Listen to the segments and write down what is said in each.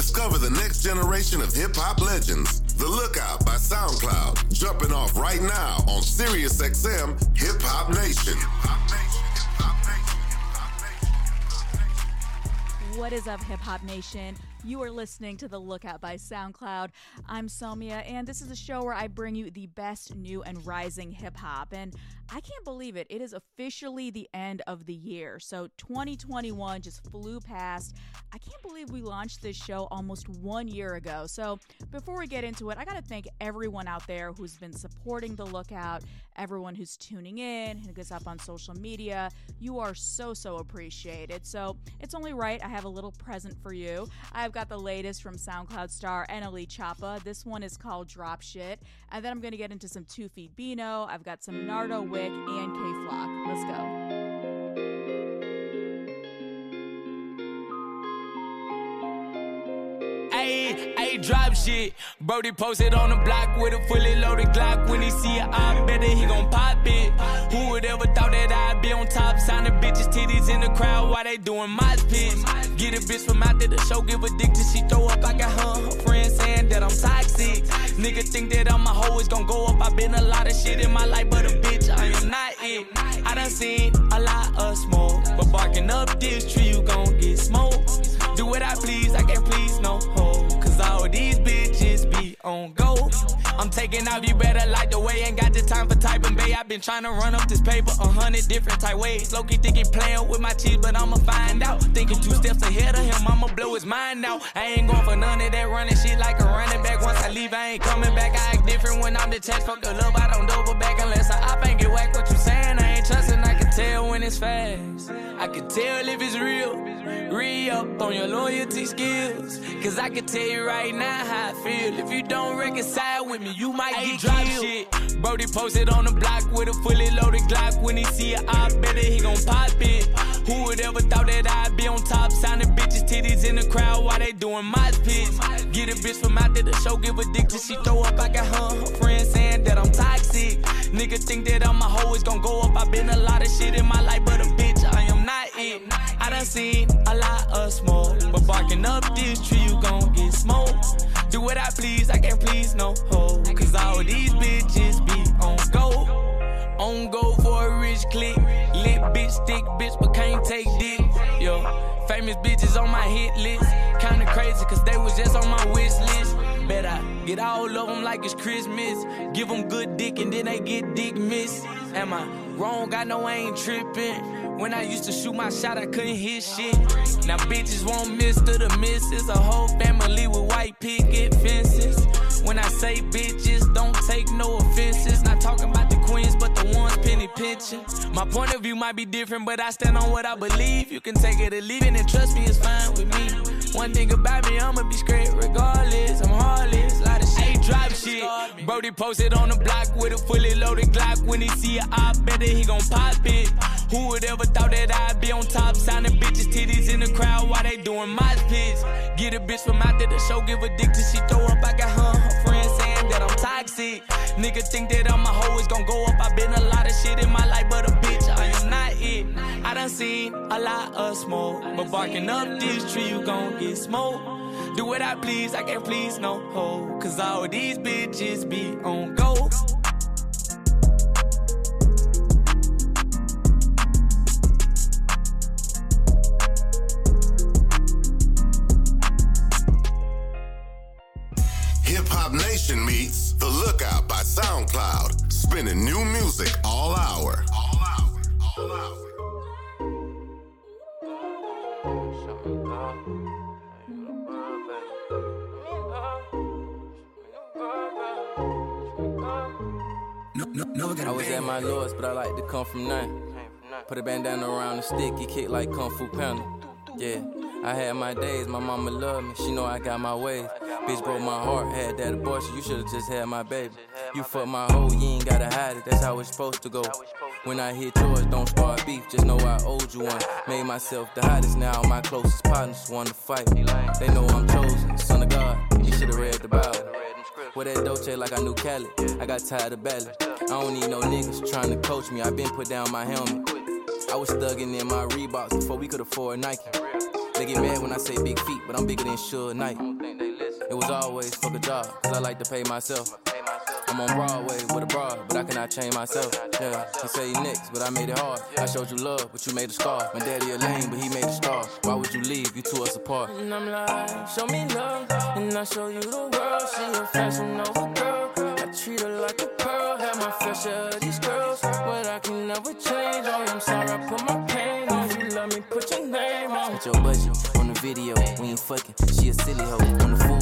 Discover the next generation of hip hop legends. The Lookout by SoundCloud, jumping off right now on SiriusXM Hip Hop Nation. What is up, Hip Hop Nation? You are listening to The Lookout by SoundCloud. I'm Somia, and this is a show where I bring you the best new and rising hip hop. And I can't believe it. It is officially the end of the year. So 2021 just flew past. I can't believe we launched this show almost one year ago. So before we get into it, I got to thank everyone out there who's been supporting The Lookout, everyone who's tuning in, who gets up on social media. You are so, so appreciated. So it's only right I have a little present for you. I've got the latest from SoundCloud star NLE Choppa. This one is called Drop Shit. And then I'm going to get into some Two Feet Bino. I've got some Nardo Wick and Kay Flock. Let's go. Ayy, drop shit. Brody posted on the block with a fully loaded Glock. When he see it, I bet that he gon' pop it. Who would ever thought that I'd be on top? Signing bitches, titties in the crowd while they doing my pits. Get a bitch from out there, the show give a dick till she throw up. I got her, her friends saying that I'm toxic. Nigga think that I'm a hoe, it's gon' go up. i been a lot of shit in my life, but a bitch, I am not it. I done seen a lot of smoke, but barking up this tree, you gon' get smoked. Do what I please, I can't please on go. I'm taking off, you better like the way. Ain't got the time for typing, babe. i been trying to run up this paper a hundred different type ways. Loki thinking playing with my cheese, but I'ma find out. Thinking two steps ahead of him, I'ma blow his mind out. I ain't going for none of that running shit like a running back. Once I leave, I ain't coming back. I act different when I'm detached. Fuck the love, I don't double back unless I up ain't get whack. What fast. I can tell if it's real. Re up on your loyalty skills. Cause I can tell you right now how I feel. If you don't reconcile with me, you might get drop killed. shit. Brody posted on the block with a fully loaded Glock. When he see it, I bet it he gon' pop it. Who would ever thought that I'd be on top? Signing bitches, titties in the crowd while they doing my pitch. Get a bitch from out there, the show give a dick till she throw up. I got her, her friends saying that I'm toxic. Nigga think that I'm a hoe, it's gon' go up. i been a lot of shit in my life, but a bitch, I am not it. I done seen a lot of smoke, but barking up this tree, you gon' get smoked. Do what I please, I can't please no hoe. Cause all these bitches be on go. On go for a rich click. Lit bitch, stick bitch, but can't take dick. Yo, famous bitches on my hit list. Kinda crazy, cause they was just on my wish list. I get all of them like it's Christmas. Give them good dick and then they get dick miss. Am I wrong? I know I ain't tripping. When I used to shoot my shot, I couldn't hit shit. Now bitches won't miss to the misses. A whole family with white picket fences. When I say bitches, don't take no offenses. Not talking about the queens, but the ones penny pinching. My point of view might be different, but I stand on what I believe. You can take it or leave it, and trust me, it's fine with me. One thing about me, I'ma be straight regardless. I'm heartless, lot of shit. drop shit. Brody posted on the block with a fully loaded Glock. When he see I bet that he gon' pop it. Who would ever thought that I'd be on top, signing bitches, titties in the crowd while they doing my pitch? Get a bitch from out there, the show give a dick till she throw up. I got her, her friends saying that I'm toxic. Nigga think that I'm a hoe, it's gon' go up. i been a lot of shit in my life, but a bitch, I am not I done seen a lot of smoke, but barking up this tree, you gon' get smoked. Do what I please, I can't please no hoe. Cause all these bitches be on go. Hip Hop Nation meets The Lookout by SoundCloud, spinning new music all hour. All hour, all hour. But I like to come from nothing. Put a bandana around the stick, he kick like Kung Fu Panda. Yeah, I had my days, my mama loved me, she know I got my ways. Bitch broke my heart, had that abortion, you should've just had my baby. You fuck my hoe, you ain't gotta hide it, that's how it's supposed to go. When I hit yours, don't start beef, just know I owed you one. Made myself the hottest, now my closest partners want to fight. They know I'm chosen, son of God, you should've read the Bible. Wear that Dolce like I knew Cali. I got tired of battling. I don't need no niggas trying to coach me. I been put down my helmet. I was thugging in my Reeboks before we could afford Nike. They get mad when I say big feet, but I'm bigger than Suge Knight. It was always fuck a job, cause I like to pay myself. I'm on Broadway with a bra, but I cannot change myself. Yeah, he say he next, but I made it hard. I showed you love, but you made a scar. My daddy a lame, but he made a star. Why would you leave? You two us apart. And I'm like, show me love, and I show you the world. She a fashion over girl. I treat her like a pearl. Have my fair share of these girls, but I can never change. Oh, I'm sorry, I put my pain on. You love me, put your name on. Put your budget on the video. We ain't fucking. She a silly hoe. On the food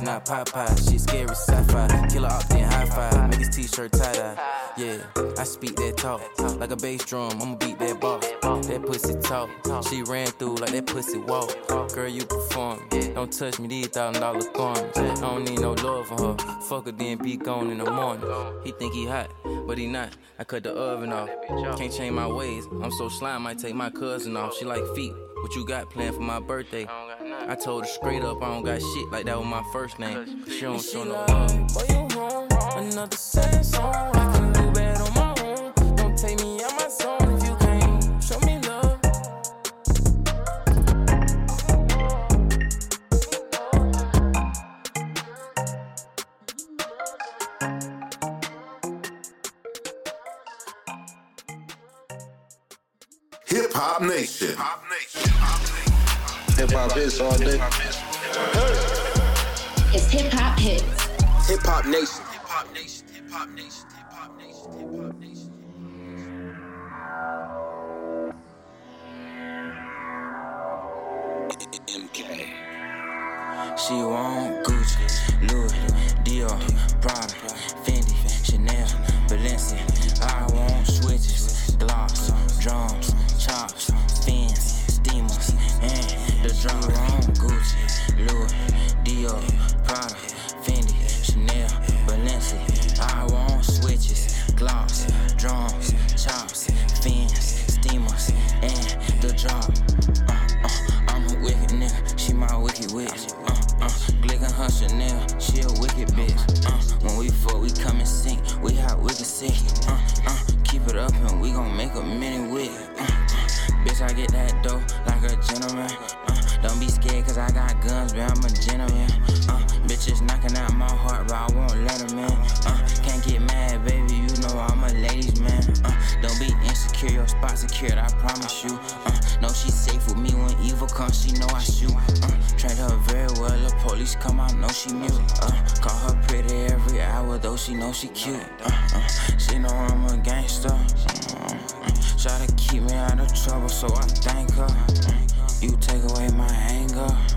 not Popeye. Shit scary, sci-fi. Killer opt in high five. Make his t-shirt tie-dye. Yeah, I speak that talk like a bass drum. I'ma beat that ball. That pussy talk. She ran through like that pussy walk. Girl, you perform. Don't touch me, these thousand dollar garments. I don't need no love for her. Fuck her, then be gone in the morning. He think he hot, but he not. I cut the oven off. Can't change my ways. I'm so slime, might take my cousin off. She like feet. What you got planned for my birthday? I told her straight up, I don't got shit like that with my first name. Cause she don't show no love. Boy, you wrong. Another sad song. I can do bad on my own. Don't take me out my zone if you can't show me love. Hip Hop Nation. Hip hop hits all day. It's hip hop hits. Hip Hop Nation. Hip hop nation. Hip hop nation. Hip hop nation. Hip hop nation. MK. She want Gucci, Louis, Dior, Prada, Fendi, Chanel, Balenciaga. I want switches, gloss, drums, the want Gucci, Louis, Dior, Prada, Fendi, Chanel, Balenciaga. I want switches, gloss, drums, chops, fins, steamers, and the drop. Uh, uh, I'm a wicked nigga, she my wicked witch. Uh, uh, Glick her Chanel, she a wicked I promise you. Uh, know she safe with me when evil comes, she know I shoot. Uh, trained her very well, the police come out, know she mute. Uh, call her pretty every hour, though she know she cute. Uh, uh, she know I'm a gangster. Uh, uh, try to keep me out of trouble, so I thank her. Uh, you take away my anger.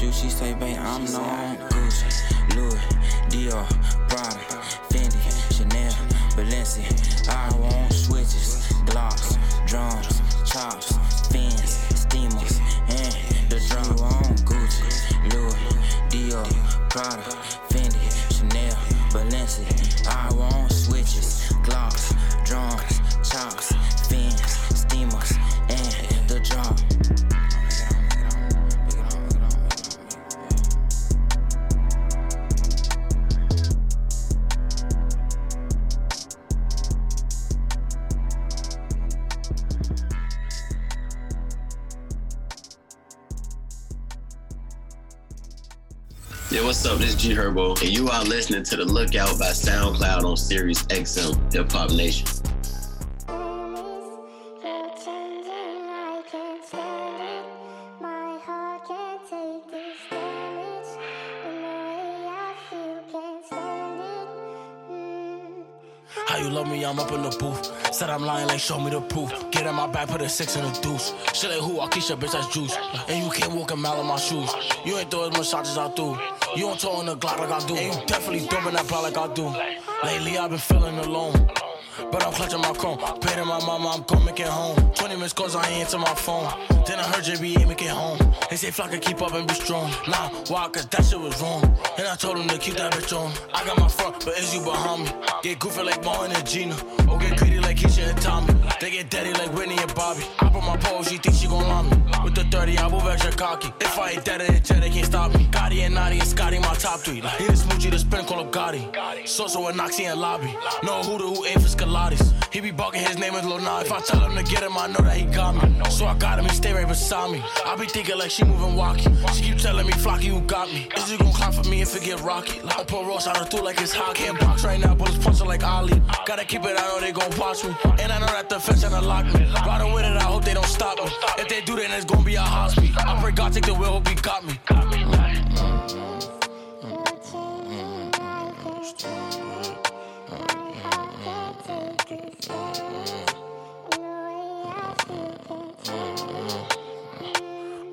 Can't fuck with you. She say, babe, I'm known. Yeah, what's up? This is G Herbo, and you are listening to the Lookout by SoundCloud on Sirius XM Hip Hop Nation. I'm lying, like show me the proof. Get in my back, put a six in the deuce. Shit like who? I Keisha, bitch, that's juice. And you can't walk a mile in my shoes. You ain't throw as much shots as I do. You don't talk on the Glock like I do. And you definitely dumping that block like I do. Lately, I've been feeling alone. but I'm clutching my chrome. Paid to my mama, I'm make it home. 20 minutes calls, I ain't answer my phone. Then I heard JB ain't make it home. They say Flock can keep up and be strong. Nah, why? Cause that shit was wrong. And I told him to keep that bitch on. I got my front, but is you behind me? Get goofy like Martin and Gina. Keisha and Tommy. They get daddy like Whitney and Bobby. I put my pole, she thinks she gon' lie me. With the 30, I move extra cocky. If I ain't dead at it, they can't stop me. Gotti and Naughty and Scotty, my top three. Like, he the smoochie, the spin, call him Gotti. So-so and Noxie and Lobby. No who the who ain't for Scalatis. He be barking his name is Lil Nas. If I tell him to get him, I know that he got me. So I got him, he stay right beside me. I be thinking like she moving walkie. She keep telling me, Flocky, who got me? Is he gon' clap for me if it get rocky? Like I put Ross out of through like it's hot. Can't box right now, but it's punching like Ali. Gotta keep it, I know they gon' watch me. And I know that the fence gonna lock me. Riding with it, I hope they don't stop me. If they do, then it's gonna be a hospital. I pray God take the wheel, hope he got me. Mm.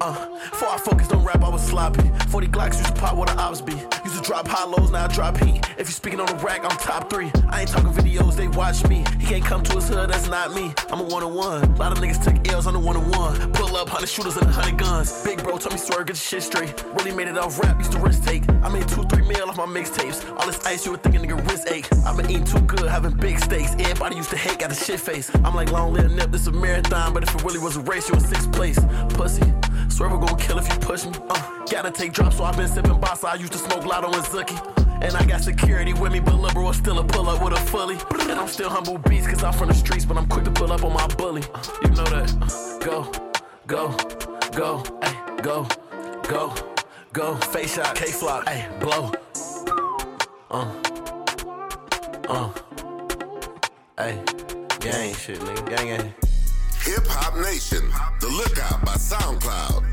Uh, before I focused on rap, I was sloppy. 40 Glocks used to pop where the ops be. Used to drop high lows, now I drop heat. If you speaking on the rack, I'm top three. I ain't talking videos, they watch me. He can't come to his hood, that's not me. I'm a one on one. A lot of niggas took L's on the one on one. Pull up, 100 shooters and 100 guns. Big bro told me swerve, get your shit straight. Really made it off rap, used to risk take. I made two, three mil off my mixtapes. All this ice, you would think a nigga wrist ache. I've been eating too good, having big steaks. Everybody used to hate, got a shit face. I'm like long live nip, this a marathon, but if it really was a race, you in sixth place. Pussy. Swear we're gonna kill if you push me. Uh, gotta take drops, so I've been sipping boss. I used to smoke Lotto and Zucky. And I got security with me, but liberal still a pull up with a fully. And I'm still humble beast, cause I'm from the streets, but I'm quick to pull up on my bully. Uh, you know that. Uh, go, go, go, ay, go, go, go. Face shot, K flop, ay, blow. Uh, uh, ay, gang shit, nigga, gang, gang. Hip Hop Nation, The Lookout by SoundCloud.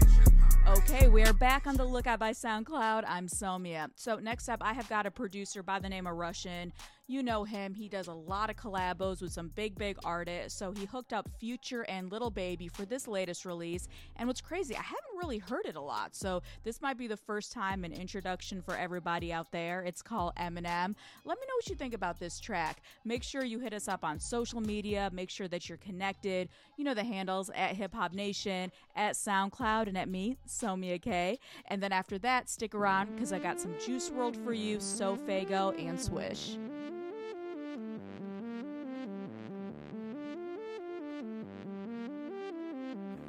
Okay, we are back on the Lookout by SoundCloud. I'm Somia. So, next up, I have got a producer by the name of Russian. You know him. He does a lot of collabos with some big, big artists. So, he hooked up Future and Lil Baby for this latest release. And what's crazy, I haven't really heard it a lot. So, this might be the first time an introduction for everybody out there. It's called Eminem. Let me know what you think about this track. Make sure you hit us up on social media. Make sure that you're connected. You know the handles at Hip Hop Nation, at SoundCloud, and at me, Somia K. And then after that, stick around because I got some Juice WRLD for you, SoFaygo, and Swish.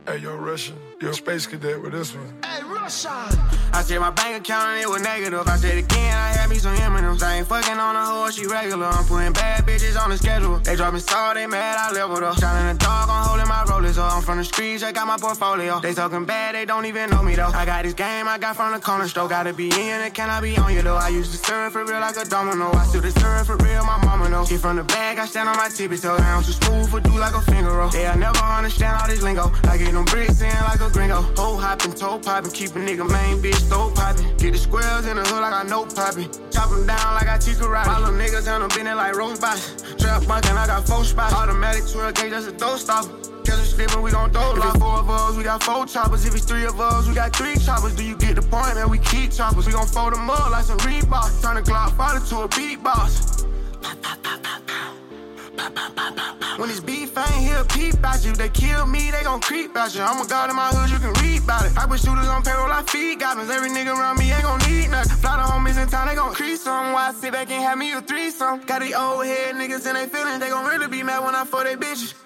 Hey, yo, Russian, yo, space cadet with this one. Hey, Russian. I said my bank account and it was negative. I said again, I had me some M&M's. I ain't fucking on a hoe, she regular. I'm putting bad bitches on the schedule. They dropping salt, they mad, I leveled up. Shining the dog, I'm holding my rollers up. I'm from the streets, I got my portfolio. They talking bad, they don't even know me though. I got this game, I got from the corner store. Gotta be in it, can I be on you though? I used to serve for real like a domino. I still deserve for real, my mama know. She from the bag, I stand on my tippy toe. I'm too smooth for do like a finger roll. They'll never understand all this lingo. I get them bricks in like a gringo. Oh, hoe hopping, toe popping, keep a nigga main bitch stove popping. Get the squares in the hood like I know popping. Chop them down like I teach karate. My little niggas and them bending like robots. Trap bunkin', I got four spots. Automatic 12 gauge, that's a throw stopper. Catch us slipping, we gon' throw If it's four of us, we got four choppers. If it's three of us, we got three choppers. Do you get the point, man? We keep choppers. We gon' fold them up like some Reebok. Turn the Glock fighter to a beatbox. When it's beef, I ain't here peep about you. They kill me, they gon' creep about you. I'm a god in my hood, you can read about it. I put shooters on payroll, I feed goblins. Every nigga around me ain't gon' need nothing. Fly the homies in town, they gon' crease some. Why I sit back and have me a threesome? Got these old head niggas and they feelings, they gon' really be mad when I fuck they bitches.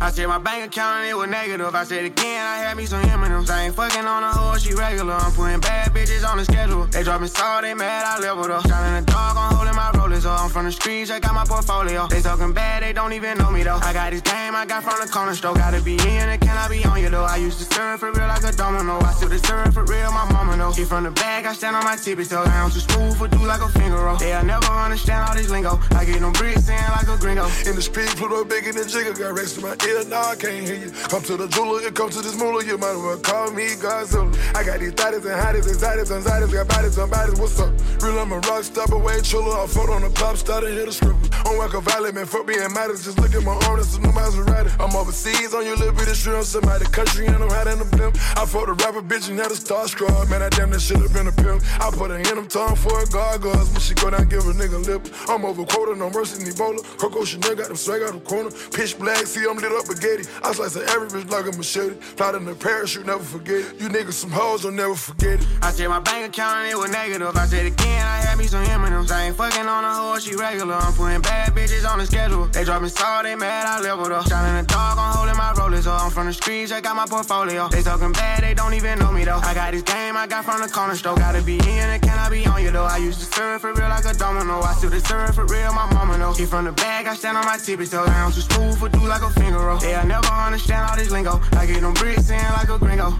I said my bank account and it was negative. I said again, I had me some M&M's. I ain't fucking on a hoe, she regular. I'm putting bad bitches on the schedule. They dropping salt, they mad, I leveled up. Shining the dog, I'm holding my rollers up. I'm from the streets, I got my portfolio. They talking bad, they don't even know me though. I got this game, I got from the corner store. Gotta be in it, can I be on you though? I used to serve for real like a domino. I still deserve for real, my mama know. She from the bag, I stand on my tippy toe. I'm too smooth for do like a finger roll. They'll never understand all this lingo. I get them bricks in like a gringo. In the street, Pluto bigger than Jigga. Got rest in my ear, nah, I can't hear you. Come to the jeweler, it come to this moolah. You might as well call me Godzilla. I got these thotties and hotties, anxieties, anxieties. Got bodies on bodies, what's up? Real, I'm a rock star, but way chiller. I fought on the pop star to hit a stripper. On Wacko Valley, man, fuck being modest. Just look at my arm, that's a new Maserati. I'm overseas on your little bitty shrimp. Somebody country and I'm hot in the blimp. I fought a rapper bitch and had a starstruck. Man, I Goddamn, that should've been a pimp. I put her in them tongue for a gargoyles. When she go down, give a nigga lip. I'm over quota, no mercy, Ebola. Coco Chanel got them swag out the corner. Pitch black, see I'm lit up spaghetti. I slice every bitch like a machete. Fly in the parachute, never forget it. You niggas some hoes, don't never forget it. I check my bank account and it was negative. I said again, I had me some M&M's. I ain't fucking on a hoe, she regular. I'm putting bad bitches on the schedule. They dropping salt, they mad, I leveled up. Shining the dog, I'm holding my rollers up. I'm from the streets, I got my portfolio. They talking bad, they don't even know me though. I got this game, I got from the corner store. Gotta be in it, can I be on you though? I used to serve for real like a domino. I still deserve for real, my mama know. She from the bag, I stand on my tippy toes. I am too smooth for do like a finger roll. Yeah, I never understand all this lingo. I get them bricks in like a gringo.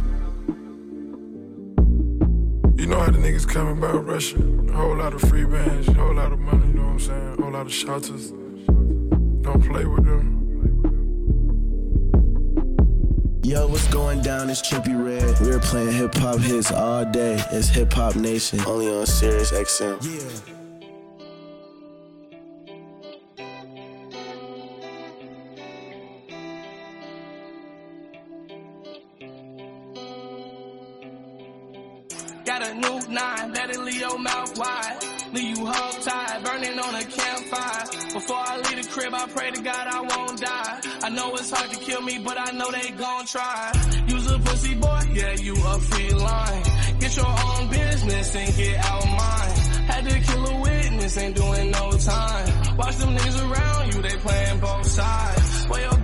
You know how the niggas coming by Russia. A whole lot of free bands, a whole lot of money, you know what I'm saying? A whole lot of shelters. Don't play with them. Yo, what's going down? It's Chippy Red. We're playing hip hop hits all day. It's Hip Hop Nation, only on Sirius XM. Yeah. Nine, better leave your mouth wide. Leave you hog tied, burning on a campfire. Before I leave the crib, I pray to God I won't die. I know it's hard to kill me, but I know they gon' try. Use a pussy boy, yeah, you a feline. Get your own business and get out mine. Had to kill a witness, ain't doing no time. Watch them niggas around you, they playing both sides. Gang,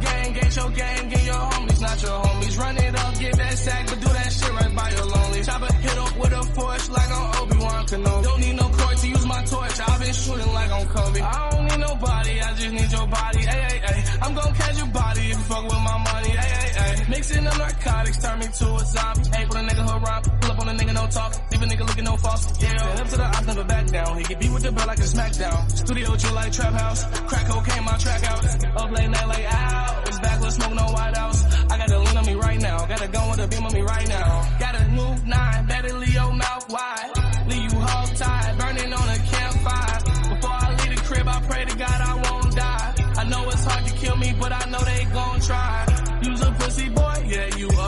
your gang, get your homies, not your homies. Run it up, get that sack, but do that shit right by your lonely. Chopper hit up with a force like on Obi-Wan Kenobi. Don't need no court to use my torch, I've been shooting like on Kobe. I don't need nobody, I just need your body, hey, hey, hey. I'm gon' catch your body if you fuck with my money. Mixing up narcotics, turn me to a zombie. Hey, put a nigga rhyme, pull up on a nigga, no talk. Leave a nigga looking no false, yeah. Up to the ops, never back down. He get beat with the bell like a smackdown. Studio chill like trap house. Crack cocaine, my track out. Up late night like ow. It's backless, smoke no white house. I got a lean on me right now. Got a gun with a beam on me right now. Got a new nine, better your mouth wide. Leave you hog tied, burning on a campfire. Before I leave the crib, I pray to God I won't die. I know it's hard to kill me, but I know they gon' try. Use a pussy boy,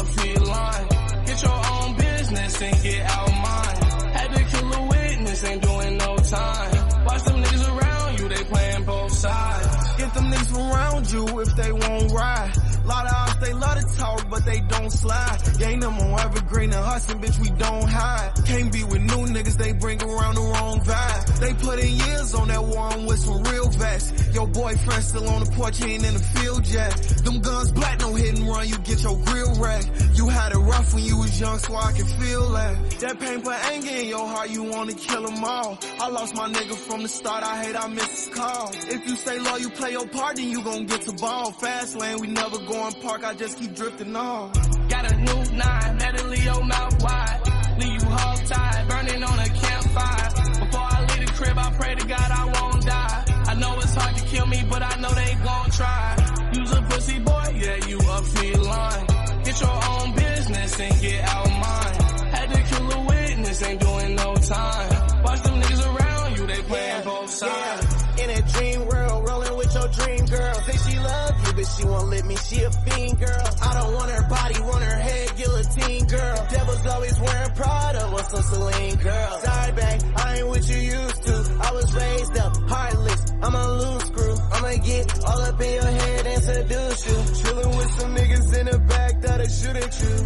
a feline. Get your own business and get out mine. Had to kill a witness, ain't doing no time. Watch them niggas around you, they playing both sides. Get them niggas around you if they won't ride. Lot of they love to talk, but they don't slide. You ain't on evergreen and hustling, bitch, we don't hide. Can't be with new niggas, they bring around the wrong vibe. They put in years on that one with some real vets. Your boyfriend still on the porch, he ain't in the field yet. Them guns black, no hit and run, you get your grill wrecked. You had it rough when you was young, so I can feel that. That pain put anger in your heart, you wanna kill them all. I lost my nigga from the start, I hate I missed his call. If you stay low, you play your part, then you gon' get to ball. Fast lane, we never going park, I just keep drifting on. Got a new nine, leave your mouth wide. Leave you hog tied, burning on a campfire. Before I leave the crib, I pray to God I won't die. I know it's hard to kill me, but I know they gon' try. Use a pussy boy, yeah, you a feline. Get your own business and get out mine. Had to kill a witness, ain't doing no time. Watch them niggas around you, they playing both sides. In a dream world, rolling with your dream girl. Say she love but she won't let me. She a fiend girl. I don't want her body, want her head, guillotine girl. Devil's always wearing Prada, what's some Celine girl? Sorry, babe, I ain't what you used to. I was raised up, heartless. I'm a loose screw. I'ma get all up in your head and seduce you. Chillin' with some niggas in the back that'll shoot at you.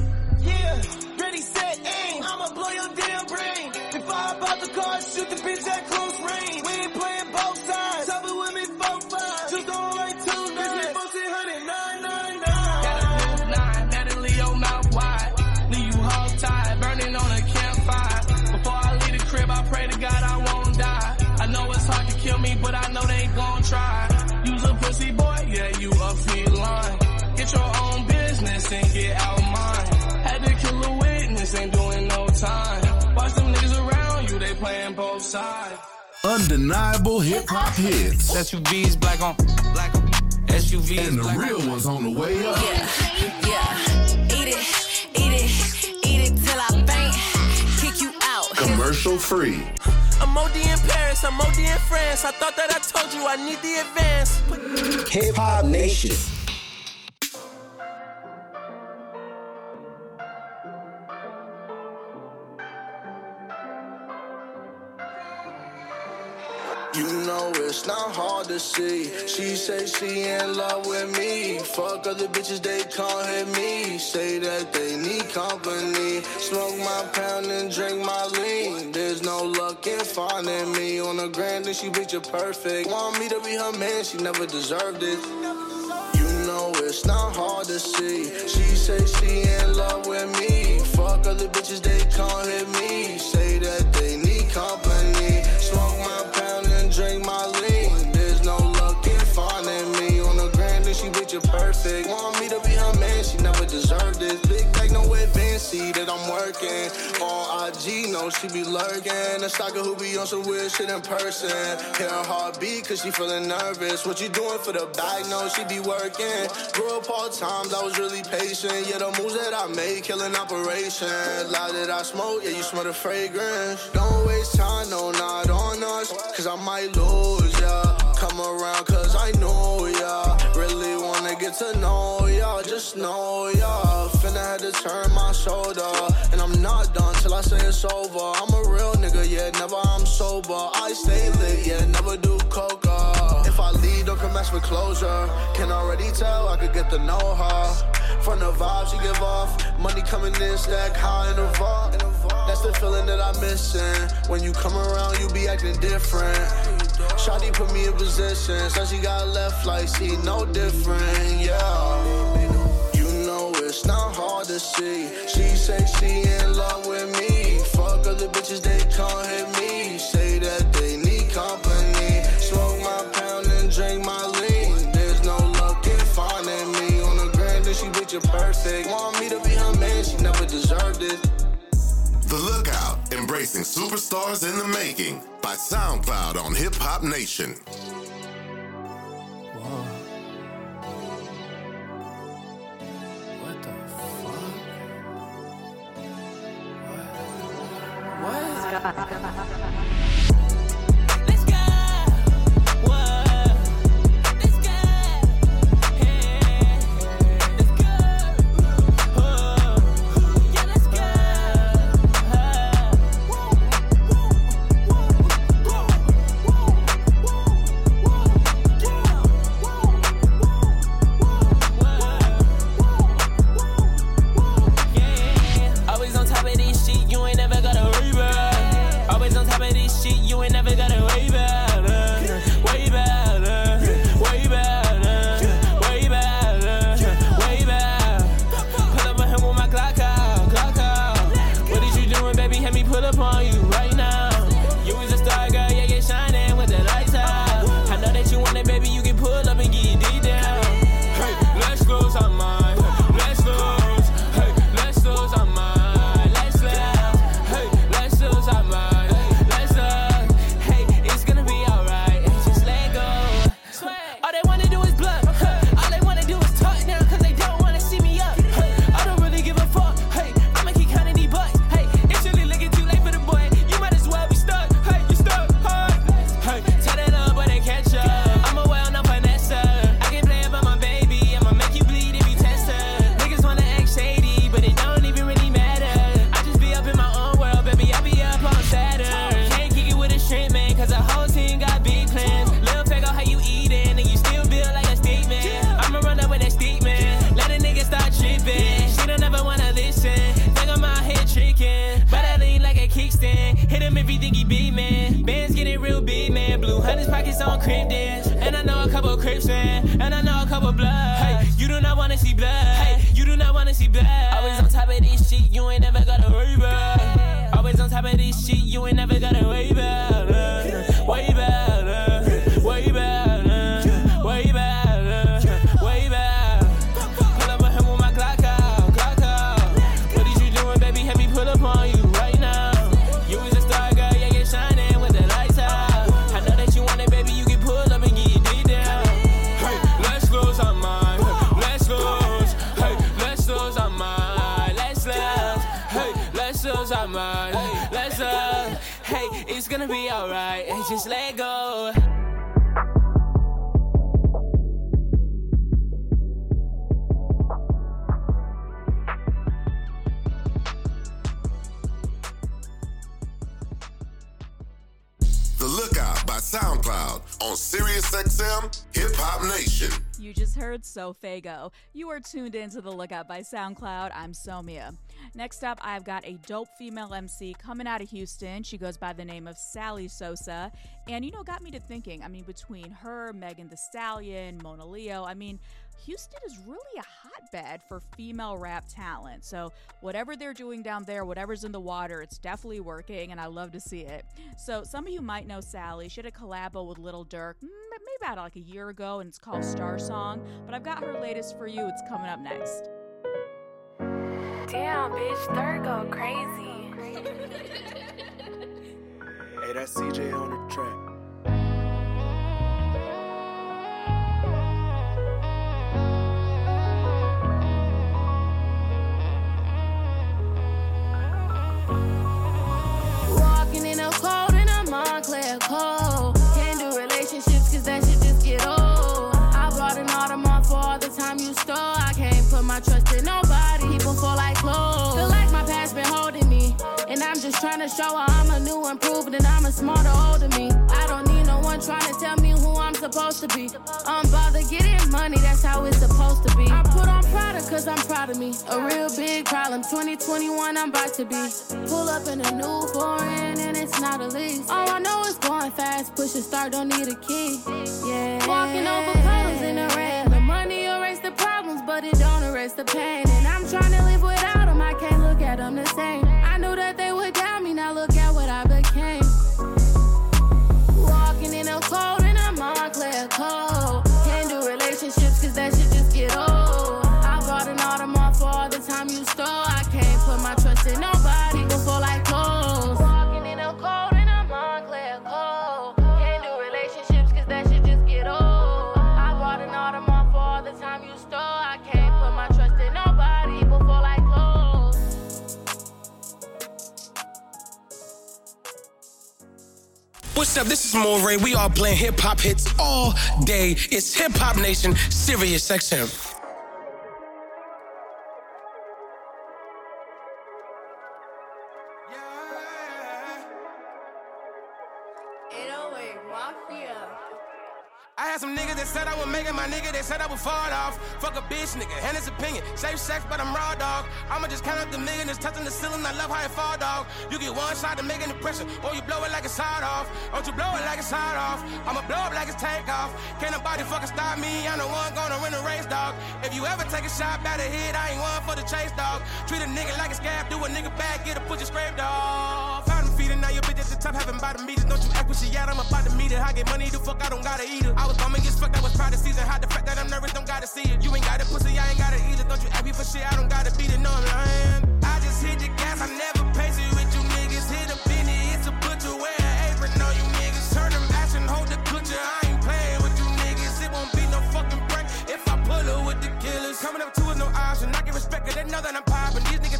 Yeah, ready, set, aim. I'ma blow your damn brain. If I hop out the car, shoot the bitch at close range. Pussy boy, yeah, you a feline. Get your own business and get out mine. Had to kill a witness, ain't doing no time. Watch them niggas around you, they playing both sides. Undeniable hip hop hits. SUVs black on black on SUVs And the black real ones on the way up. Yeah, yeah. Eat it, eat it, eat it till I faint. Kick you out. Commercial free. I'm OD in Paris, I'm OD in France. I thought that I told you I need the advance. Hip Hop Nation. You know it's not hard to see. She say she in love with me. Fuck other bitches, they can't hit me. Say that they need company. Smoke my pound and drink my lean. There's no luck in finding me on the grand and she bitch picture perfect. Want me to be her man, she never deserved it. You know it's not hard to see. She say she in love with me. Fuck other bitches, they can't hit me. Working. On IG, no, she be lurking. A stalker who be on some weird shit in person. Hear her heartbeat, cause she feeling nervous. What you doing for the bag? No, she be working. Grew up all times, I was really patient. Yeah, the moves that I made, killing operation. Loud that I smoke, yeah, you smell the fragrance. Don't waste time, no, not on us. Cause I might lose, yeah. Come around, cause I know, yeah. Get to know, ya, Just know, ya. Finna had to turn my shoulder. And I'm not done till I say it's over. I'm a real nigga, yeah, never I'm sober. I stay lit, yeah, never do coca. If I lead, don't come ask for closure. Can already tell I could get to know her. From the vibes you give off, money coming in, stack high in the vault. That's the feeling that I'm missing. When you come around, you be acting different. Shawty put me in position, so she got left like she no different, yeah. You know it's not hard to see. She say she in love with me. Fuck other bitches, they can't hit me. Say grand and picture perfect. Want me to be her man, she never deserved it. The Lookout, embracing superstars in the making by SoundCloud on Hip Hop Nation. What shit, you ain't never gotta worry. Always on top of this shit, you ain't never gotta just heard SoFaygo. You are tuned into the Lookout by SoundCloud. I'm Somia. Next up, I've got a dope female MC coming out of Houston. She goes by the name of Sally Sosa. And you know, got me to thinking. I mean, between her, Megan Thee Stallion, Monaleo, I mean, Houston is really a hotbed for female rap talent. So, whatever they're doing down there, whatever's in the water, it's definitely working, and I love to see it. So, some of you might know Sally. She had a collabo with Lil Durk mm, maybe about like a year ago, and it's called Star Song. But I've got her latest for you. It's coming up next. Damn, bitch, Durk go crazy. hey, that's CJ on the track. My trust nobody. People fall like clothes. Feel like my past been holding me. And I'm just trying to show her I'm a new improved and I'm a smarter older me. I don't need no one trying to tell me who I'm supposed to be. I'm bothered getting money, that's how it's supposed to be. I put on Prada cause I'm proud of me. A real big problem. 2021, I'm about to be. Pull up in a new foreign and it's not a lease. All I know is going fast, push and start, don't need a key. Yeah. Walking over puddles in the rain. But it don't erase the pain. And I'm trying to live without them, I can't look at them the same. I knew that they would doubt me, now look at what I Up? This is Moray. We are playing hip hop hits all day. It's Hip Hop Nation, Sirius XM. Nigga, they said I would fall off. Fuck a bitch nigga, and his opinion. Safe sex, but I'm raw dog. I'ma just count up the millionaires, touching the ceiling. I love how it fall dog. You get one shot to make an impression, or you blow it like it's hot off. Or you blow it like it's hot off. I'ma blow up like it's take off. Can't nobody fucking stop me. I'm the one gonna win the race, dog. If you ever take a shot by the head, I ain't one for the chase, dog. Treat a nigga like a scab, do a nigga bad, get a pussy scraped off. Feeding, now your bitch at the top, having bottom meters. Don't you act what she at, I'm about to meet her. I get money to fuck, I don't gotta eat her. I was bumming, get fucked, that was proud of season. Hide the fact that I'm nervous, don't gotta see it. You ain't got a pussy, I ain't eat it. Don't you ask me for shit, I don't gotta beat it, no, I'm lying. I just hit the gas, I never pace it with you niggas. Hit a penny, it's a butcher, wear an apron, no, you niggas. Turn them action, hold the clutcher, I ain't playing with you niggas. It won't be no fucking break if I pull her with the killers. Coming up to is no option, I get respect, 'cause they know that I'm popping.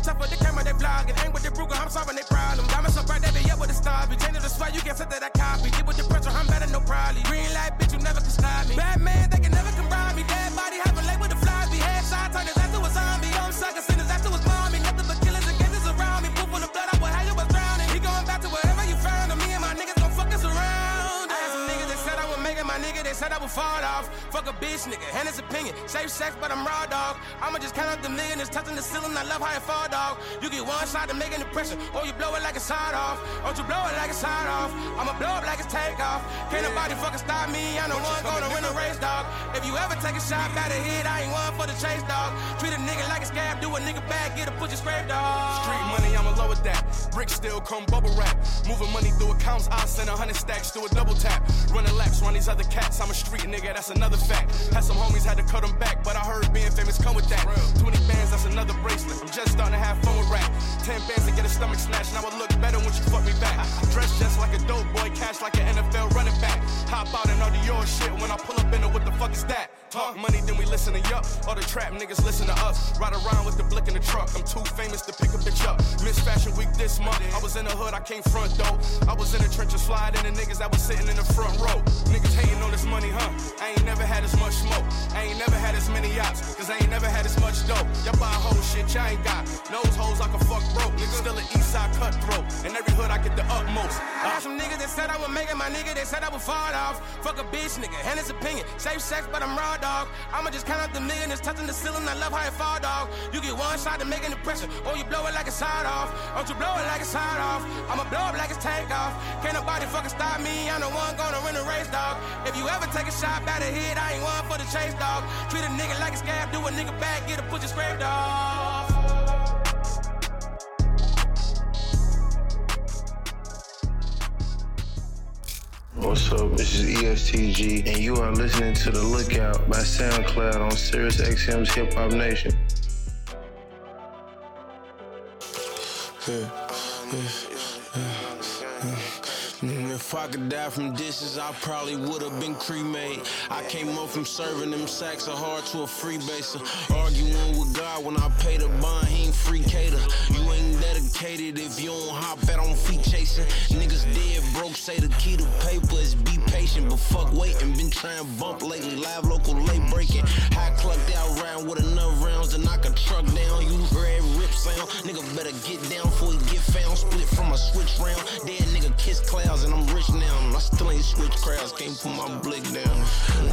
Tough with the camera, they vlogging. Ain't with the Bruger, I'm solving their problem. Diamonds so bright, they be up with the stars. Be changing the spot, you can't set that I copy. Get with the pressure, I'm better, no probably. Green light, bitch, you never can stop me. Batman, they can never come rob me. Dead body, having late with the flies. Be headshot, turn his ass to a zombie. Send his ass to his mommy. Nothing but killers and gangsters around me. Poop on the blood, I would have you was drowning. He going back to wherever you found him. Me and my niggas gon' fuck us around. I had some niggas that said I would make it, my nigga, they said I would fall off. Fuck a bitch, nigga, and his opinion. Safe sex, but I'm raw, dog. I'ma just count up the millionaires, touching the ceiling. I love how it fall, dog. You get one shot to make an impression, or you blow it like it's hot off. Or you blow it like it's hot off. I'ma blow up like it's takeoff. Can't nobody fucking stop me. I'm the one gonna win the race, dog. If you ever take a shot by the head, I ain't one for the chase, dog. Treat a nigga like a scab, do a nigga bad, get a pussy scrape, dog. Street money, I'ma lower that. Bricks still come bubble wrap. Moving money through accounts, I send a hundred stacks through a double tap. Running laps, run these other cats. I'm a street nigga, that's another fact. Had some homies had to cut them back, but I heard being famous come with that. 20 bands, that's another bracelet. I'm just starting to have fun with rap. 10 bands to get a stomach snatch, now I look better when you fuck me back. Dress just like a dope boy, cash like an NFL running back. Hop out and all the your shit when I pull up in it, what the fuck is that? Talk money, then we listen to yup. All the trap niggas listen to us. Ride around with the blick in the truck. I'm too famous to pick a bitch up. Miss Fashion Week this month. I was in the hood, I came front though. I was in the trenches sliding the niggas that was sitting in the front row. Niggas hating on this money, huh? I ain't never had as much smoke. I ain't never had as many yachts, cause I ain't never had as much dope. Y'all buy whole shit y'all ain't got. Nose hoes I can fuck broke. Niggas still an east side cutthroat. In every hood I get the utmost. I got some niggas that said I would make it, my nigga, they said I would fall off. Fuck a bitch, nigga, and his opinion. Safe sex, but I'm raw, dog. I'ma just count up the million touching the ceiling. I love how it fall, dog. You get one shot to make an impression, or you blow it like a side off. Don't you blow it like a side off. I'ma blow up like it's take off. Can't nobody fucking stop me. I'm the one gonna win the race, dog. If you ever take a shot by the head, I ain't one for the chase, dog. Treat a nigga like a scab, do a nigga back, get a pussy scraped off. What's up? This is EST Gee, and you are listening to The Lookout by SoundCloud on Sirius XM's Hip Hop Nation. Yeah, yeah, yeah, yeah. If I could die from dishes, I probably would have been cremated. I came up from serving them sacks of hard to a freebaser. Arguing with God when I paid the bond, he ain't free cater. You ain't dedicated if you don't hop out on feet chasing. Niggas dead broke, say the key to paper is be patient. But fuck waiting, been trying bump lately. Live local late breaking. High clucked out round with enough rounds to knock a truck down. You heard rip sound. Nigga better get down before he get found. Split from a switch round. Dead nigga kiss clouds and I'm rich now. I still ain't switch crowds. Can't put my blick down.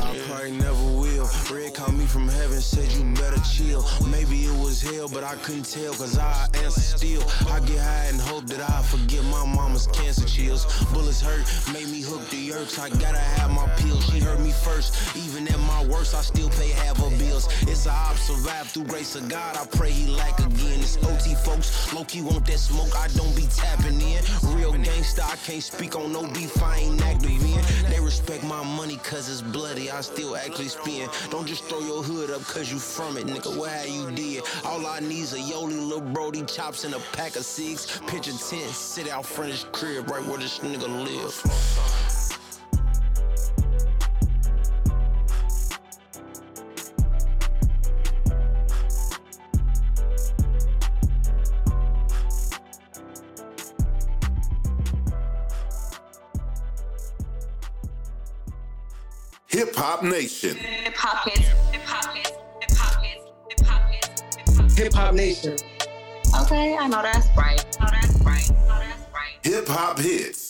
I probably never will. Red called me from heaven, said you better chill. Maybe it was hell, but I couldn't tell cause I answer still. I get high and hope that I forget my mama's cancer chills. Bullets hurt, made me hook the yerks. I gotta have my pills. She hurt me first. Even at my worst, I still pay half her bills. It's a op survive through grace of God. I pray he lack again. It's OT folks. Low key want that smoke. I don't be tapping in. Real gangsta, I can't speak on no beef. I ain't active in. They respect my money cause it's bloody. I still actually spin. Don't just throw your hood up cause you from it, nigga. What how you did? All I need's a Yoli little Brody chops and a pack of six. Pitch a tent, sit out front of his crib right where this nigga live. Hip Hop Nation. Hip hop hits. Hip hop hits. Hip hop hits. Hip hop hits. Hip Hop Nation. Okay, I know that's right. I know that's right. I know that's right. Hip Hop Hits.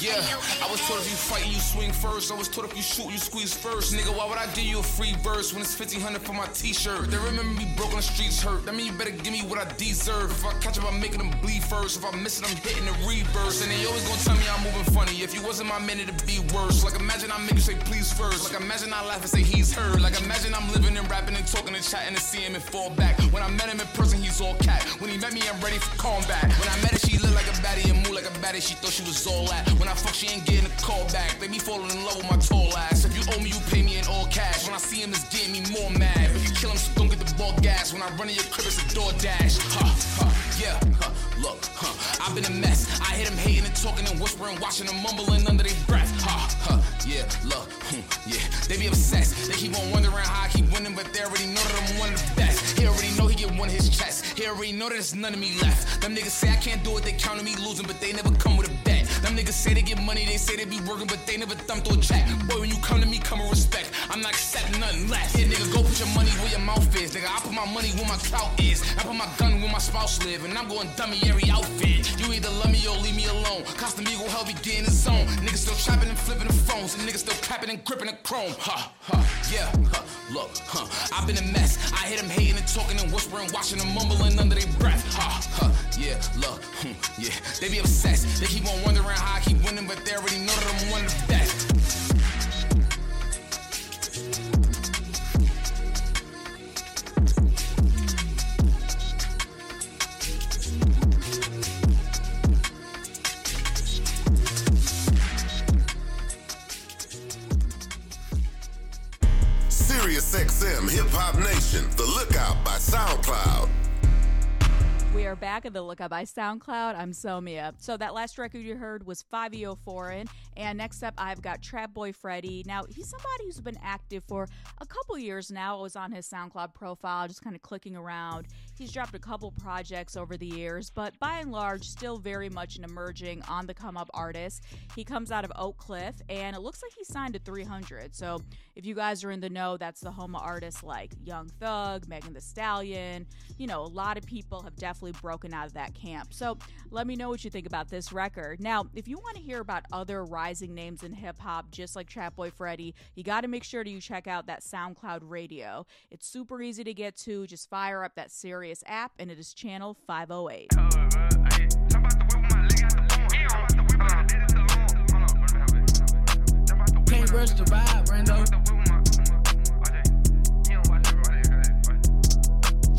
Yeah, I was told if you fight, you swing first. I was told if you shoot, you squeeze first. Nigga, why would I give you a free verse when it's 1500 for my t-shirt? They remember me broke on the streets hurt. That mean you better give me what I deserve. If I catch up, I'm making them bleed first. If I miss it, I'm hitting the reverse. And they always gonna tell me I'm moving funny. If you wasn't my man, it'd be worse. Like imagine I make you say please first. Like imagine I laugh and say he's heard. Like imagine I'm living and rapping and talking and chatting and see him and fall back. When I met him in person, he's all cat. When he met me, I'm ready for combat. When I met her, she looked like a baddie and moved like a baddie. She thought she was all that. When I fuck, she ain't getting a call back. Baby falling in love with my tall ass. If you owe me, you pay me in all cash. When I see him, it's getting me more mad. If you kill him, so don't get the ball gas. When I run in your crib, it's a door dash. Huh, huh, yeah, huh, look, huh. I've been a mess. I hit him hating and talking and whispering, watching them mumbling under their breath. Huh, huh, yeah, look, hmm, yeah. They be obsessed. They keep on wondering how I keep winning, but they already know that I'm one of the best. He already know he get one of his chest. He already know that there's none of me left. Them niggas say I can't do it, they counting me losing, but they never come with a. Them niggas say they get money, they say they be working, but they never thumb through a. Boy, when you come to me, come with respect. I'm not accepting nothing less. Yeah, nigga, go put your money where your mouth is. Nigga, I put my money where my clout is. I put my gun where my spouse live, and I'm going dummy every outfit. You either love me or leave me alone. Costa me gon' help you get in the zone. Niggas still trapping and flipping the phones, and niggas still clapping and gripping the chrome. Ha, ha, yeah, huh, look, huh. I've been a mess. I hit them hating and talking and whispering, watching them mumbling under their breath. Ha, ha, yeah, look, hmm, yeah. They be obsessed. They keep on wondering how I keep winning, but they already know that I'm one of the best. XM Hip Hop Nation. The Lookout by SoundCloud. We are back at the Lookout by SoundCloud. I'm Somia. So that last record you heard was 5EO Foreign, And next up, I've got Trap Boy Freddy. Now, he's somebody who's been active for a couple years now. I was on his SoundCloud profile, just kind of clicking around. He's dropped a couple projects over the years, but by and large, still very much an emerging, on the come up artist. He comes out of Oak Cliff, and it looks like he signed to 300. So if you guys are in the know, that's the home of artists like Young Thug, Megan Thee Stallion. You know, a lot of people have definitely broken out of that camp. So let me know what you think about this record. Now, if you want to hear about other rising names in hip hop, just like Trap Boy Freddy, you got to make sure to you check out that SoundCloud radio. It's super easy to get to. Just fire up that Sirius app, and it is channel 508. Can't rush the vibe, Brando.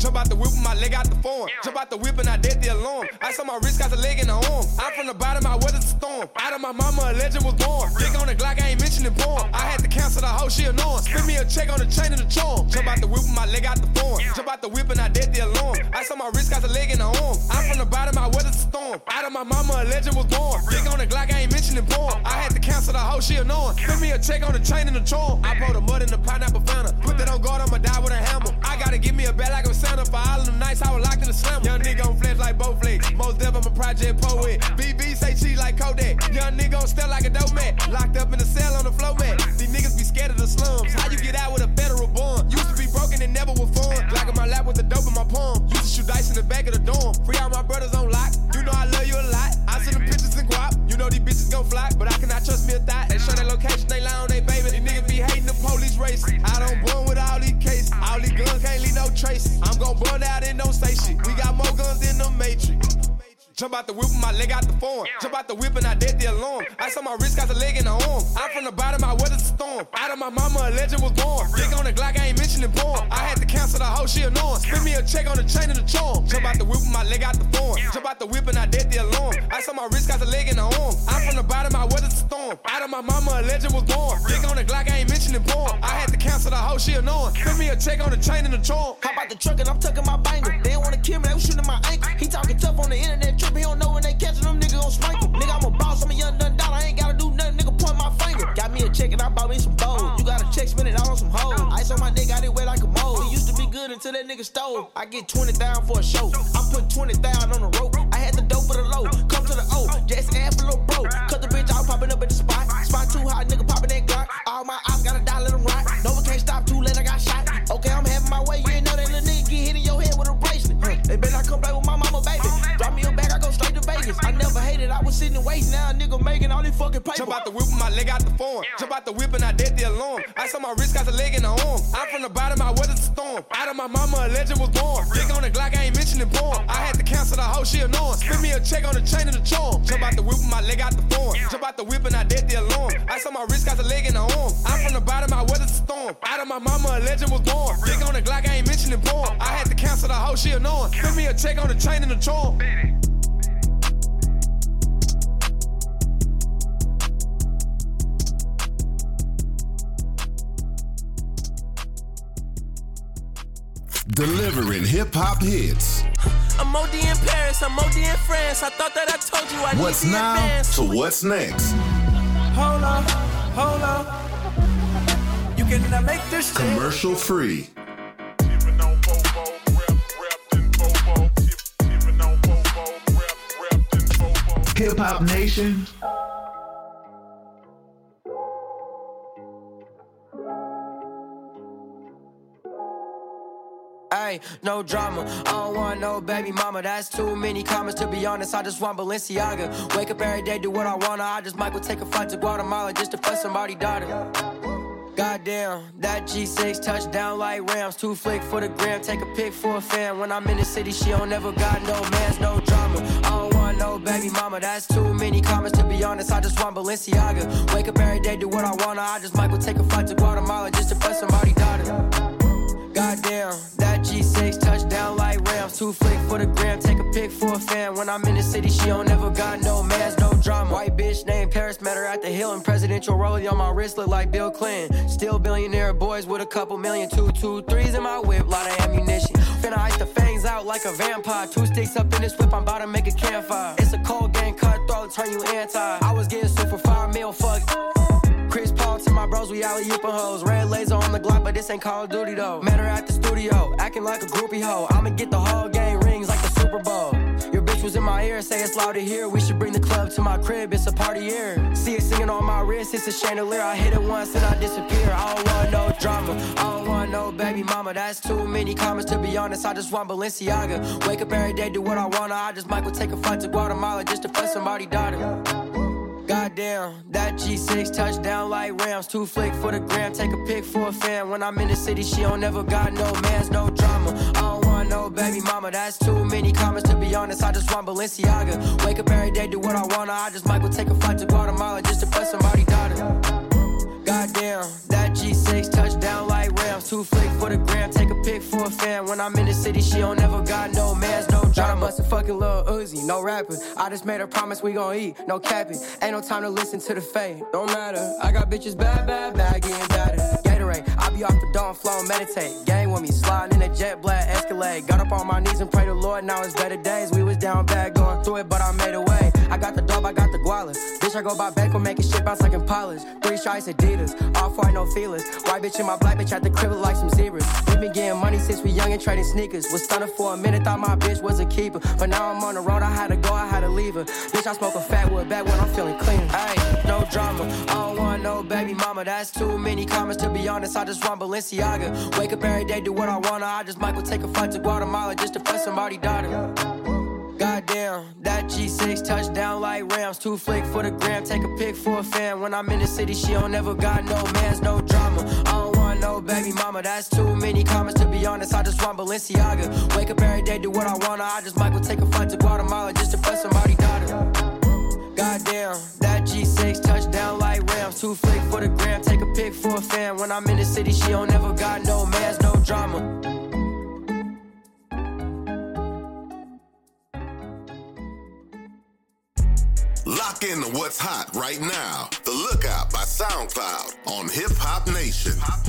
Jump out the whip with my leg out the form. Jump out the whip and I dead the alarm. Ice on my wrist, got the leg in the arm. I'm from the bottom, I weathered the storm. Out of my mama, a legend was born. Dick on the Glock, I ain't mentioning porn. I had to cancel the whole shit norm. Spend me a check on the chain and the charm. Jump out the whip with my leg out the form. Jump out the whip and I dead the alarm. Ice on my wrist, got the leg in the arm. I'm from the bottom, I weathered the storm. Out of my mama, a legend was born. Dick on the Glock, I ain't mentioning porn. I had to cancel the whole shit norm. Spend me a check on the chain and the charm. I pour the mud in the pineapple fountain. Put that on guard, I'ma die with a hammer. I gotta give me a bag like a Santa for all of them nights I was locked in the slammer. Young nigga on flesh like both legs. Most dev, I'm a project poet. BB say she like Kodak. Young nigga on step like a dope man. Locked up in the cell on the floor mat. These niggas be scared of the slums. How you get out with a federal bond? Used to be broken and never was formed. Glock in my lap with the dope in my palm. Used to shoot dice in the back of the dorm. Free all my brothers on lock. You know I love you a lot. I send them pictures and guap. You know these bitches gon' fly, but I cannot trust me a thought. They show their location, they lie on they baby. These niggas be hating the police race. I'm gon' burn out and don't say shit. We got more guns than the Matrix. Jump out the whip with my leg out the form. Jump out the whip and I dead the alarm. I saw my wrist, got the leg in the arm. I'm from the bottom, I weathered the storm. Out of my mama, a legend was born. Dick on the Glock, I ain't mentioning porn. I had to cancel the whole shit norm. Spend me a check on the chain and the charm. Jump out the whip with my leg out the form. Jump out the whip and I dead the alarm. I saw my wrist, got the leg in the arm. I'm from the bottom, I weathered the storm. Out of my mama, a legend was born. Dick on the Glock, I ain't mentioning porn. To the whole shit norm. Spend me a check on the chain and the charm. Hop out the truck and I'm tucking my banger. They don't wanna kill me, they was shooting my ankle. He talking tough on the internet, trip, he don't know when they catching them niggas gon' sprinkle. Nigga, I'm a boss, I'm a young done dollar, I ain't gotta do nothing, nigga, point my finger. Got me a check and I bought me some bowls. You got a check, spend it all on some hoes. Ice on my nigga, got it wet like a mold. It used to be good until that nigga stole. I get 20 down for a show. I put 20 down on the rope. Nigga making all these fucking paper. Jump out the whip with my leg out the form. Jump out the whip and I dead the alarm. I saw my wrist, got the leg in the arm. I'm from the bottom, I weathered the storm. Out of my mama, a legend was born. Dick on the Glock, I ain't mentioning porn. I had to cancel the whole shit norm. Spend me a check on the chain and the charm. Jump out the whip with my leg out the form. Jump out the whip and I dead the alarm. Ice on my wrist, got the leg in the arm. I'm from the bottom, I weathered the storm. Out of my mama, a legend was born. Dick on the Glock, I ain't mentioning porn. I had to cancel the whole shit norm. Spend me a check on the chain and the charm. Delivering hip hop hits. I'm OD in Paris, I'm OD in France. I thought that I told you I What's need the now advance. to what's next? Hold up, hold up. You cannot make this shit. Commercial free. Hip Hop Nation. Hey, no drama. I don't want no baby mama. That's too many comments to be honest. I just want Balenciaga. Wake up every day, do what I wanna. I just might go take a flight to Guatemala just to fuck somebody daughter. Goddamn, that G6 touchdown like Rams. Two flick for the gram, take a pic for a fan. When I'm in the city, she don't never got no mans, no drama. I don't want no baby mama, that's too many comments to be honest. I just want Balenciaga. Wake up every day, do what I wanna. I just might go take a flight to Guatemala just to fuck somebody daughter. Goddamn, that G6 touchdown like Rams. Too flick for the gram, take a pic for a fan. When I'm in the city, she don't never got no mans, no drama. White bitch named Paris, met her at the hill and presidential rollie on my wrist look like Bill Clinton. Still billionaire boys with a couple million, two, two, threes in my whip, lot of ammunition. Finna ice the fangs out like a vampire. Two sticks up in this whip, I'm about to make a campfire. It's a cold game, cutthroat turn you anti. I was getting sued for five mil, fuck. Chris Paul to my bros, we alley oopin' hoes. Red laser on the Glock, but this ain't Call of Duty though. Met her at the studio, acting like a groupie hoe. I'ma get the whole gang rings like the Super Bowl. Your bitch was in my ear, say it's loud to hear. We should bring the club to my crib, it's a party year. See it singing on my wrist, it's a chandelier. I hit it once and I disappear. I don't want no drama, I don't want no baby mama. That's too many comments to be honest. I just want Balenciaga. Wake up every day, do what I wanna. I just might go take a flight to Guatemala just to fuck somebody daughter. Goddamn, that G6 touchdown like Rams. Two flick for the gram, take a pic for a fan. When I'm in the city, she don't never got no mans, no drama. I don't want no baby mama, that's too many comments to be honest. I just want Balenciaga. Wake up every day, do what I wanna. I just might go take a flight to Guatemala just to fuck somebody daughter. Goddamn, that G6 touchdown Rams. Two flick for the gram, take a pic for a fan. When I'm in the city, she don't never got no mans, no drama. Bust a fucking little Uzi, no rapper. I just made a promise we gon' eat, no capping. Ain't no time to listen to the fame, don't matter. I got bitches bad, bad, bad, getting better. Gatorade, I be off the dawn flow, meditate. Gang with me, sliding in a jet black Escalade. Got up on my knees and pray to Lord, now it's better days. We was down bad going through it, but I made a way. I got the dope, I got the guala. Bitch, I go by Beckham, making shit bounce like in polish. Three stripes, Adidas, all white, no feelers. White bitch and my black bitch at the crib look like some zebras. We been getting money since we young and trading sneakers. Was stunning for a minute, thought my bitch was a keeper. But now I'm on the road, I had to go, I had to leave her. Bitch, I smoke a fat wood back when I'm feeling clean. Hey, no drama. I don't want no baby mama. That's too many comments to be honest. I just want Balenciaga. Wake up every day, do what I wanna. I just might go take a flight to Guatemala just to fuck somebody daughter. Goddamn, that G6 touchdown like Rams. Two flick for the gram, take a pic for a fan. When I'm in the city, she don't never got no mans, no drama. I don't no baby mama, that's too many comments to be honest. I just want Balenciaga. Wake up every day, do what I wanna. I just might go take a flight to Guatemala just to fuck somebody daughter. Goddamn, that G6 touchdown like Rams. Two flick for the gram, take a pic for a fan. When I'm in the city, she don't never got no mans, no drama. Lock in to what's hot right now. The Lookout by SoundCloud on Hip Hop Nation. I